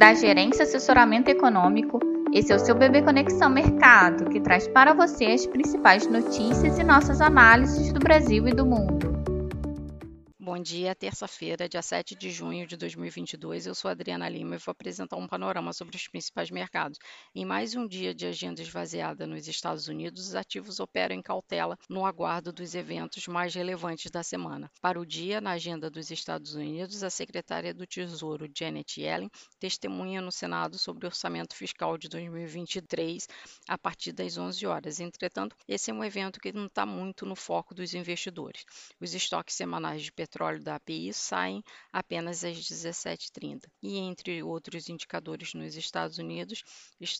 da Gerência Assessoramento Econômico. Esse é o seu Bebê Conexão Mercado, que traz para você as principais notícias e nossas análises do Brasil e do mundo. Bom dia, terça-feira, dia 7 de junho de 2022. Eu sou Adriana Lima e vou apresentar um panorama sobre os principais mercados. Em mais um dia de agenda esvaziada nos Estados Unidos, os ativos operam em cautela no aguardo dos eventos mais relevantes da semana. Para o dia, na agenda dos Estados Unidos, a secretária do Tesouro, Janet Yellen, testemunha no Senado sobre o orçamento fiscal de 2023 a partir das 11 horas. Entretanto, esse é um evento que não está muito no foco dos investidores. Os estoques semanais de petróleo petróleo da API saem apenas às 17h30. E entre outros indicadores nos Estados Unidos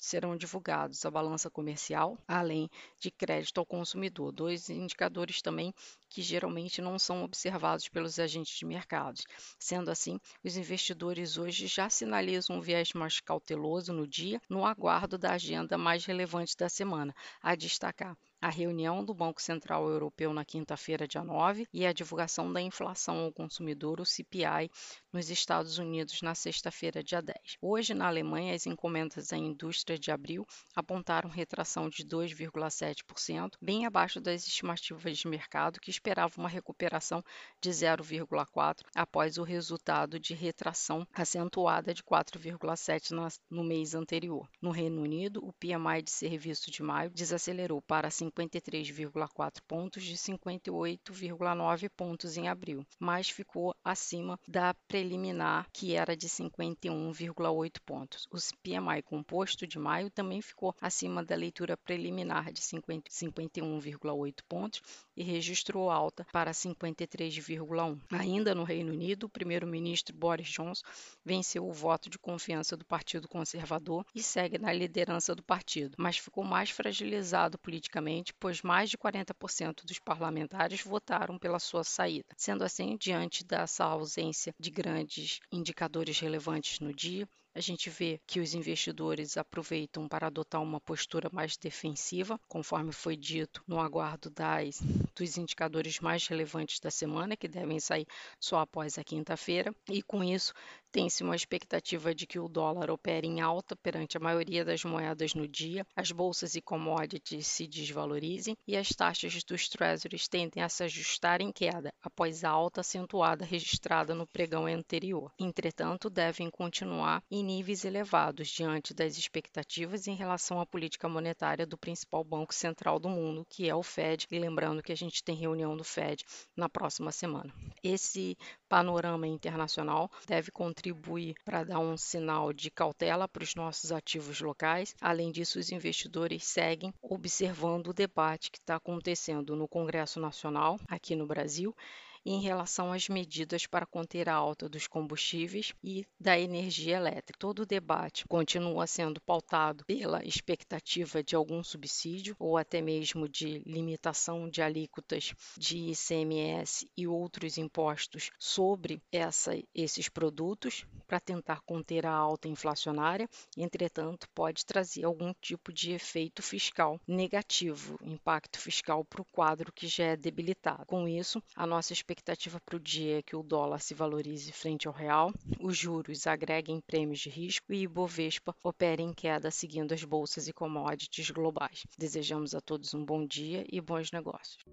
serão divulgados a balança comercial, além de crédito ao consumidor, dois indicadores também que geralmente não são observados pelos agentes de mercados. Sendo assim, os investidores hoje já sinalizam um viés mais cauteloso no dia, no aguardo da agenda mais relevante da semana, a destacar a reunião do Banco Central Europeu na quinta-feira, dia 9, e a divulgação da inflação ao consumidor, o CPI, nos Estados Unidos na sexta-feira, dia 10. Hoje, na Alemanha, as encomendas à indústria de abril apontaram retração de 2,7%, bem abaixo das estimativas de mercado, que esperavam uma recuperação de 0,4% após o resultado de retração acentuada de 4,7% no mês anterior. No Reino Unido, o PMI de serviço de maio desacelerou para 53,4 pontos de 58,9 pontos em abril, mas ficou acima da preliminar, que era de 51,8 pontos. O PMI composto de maio também ficou acima da leitura preliminar de 51,8 pontos e registrou alta para 53,1. Ainda no Reino Unido, o primeiro-ministro Boris Johnson venceu o voto de confiança do Partido Conservador e segue na liderança do partido, mas ficou mais fragilizado politicamente pois mais de 40% dos parlamentares votaram pela sua saída. Sendo assim, diante dessa ausência de grandes indicadores relevantes no dia, a gente vê que os investidores aproveitam para adotar uma postura mais defensiva, conforme foi dito no aguardo das, dos indicadores mais relevantes da semana, que devem sair só após a quinta-feira, e com isso tem-se uma expectativa de que o dólar opere em alta perante a maioria das moedas no dia, as bolsas e commodities se desvalorizem e as taxas dos treasuries tendem a se ajustar em queda após a alta acentuada registrada no pregão anterior. Entretanto, devem continuar em níveis elevados diante das expectativas em relação à política monetária do principal banco central do mundo, que é o Fed, e lembrando que a gente tem reunião do Fed na próxima semana. Esse panorama internacional deve contribuir para dar um sinal de cautela para os nossos ativos locais. Além disso, os investidores seguem observando o debate que está acontecendo no Congresso Nacional aqui no Brasil em relação às medidas para conter a alta dos combustíveis e da energia elétrica. Todo o debate continua sendo pautado pela expectativa de algum subsídio ou até mesmo de limitação de alíquotas de ICMS e outros impostos sobre essa, esses produtos para tentar conter a alta inflacionária. Entretanto, pode trazer algum tipo de efeito fiscal negativo, impacto fiscal para o quadro que já é debilitado. Com isso, a nossa expectativa para o dia é que o dólar se valorize frente ao real, os juros agreguem prêmios de risco e Ibovespa opere em queda seguindo as bolsas e commodities globais. Desejamos a todos um bom dia e bons negócios.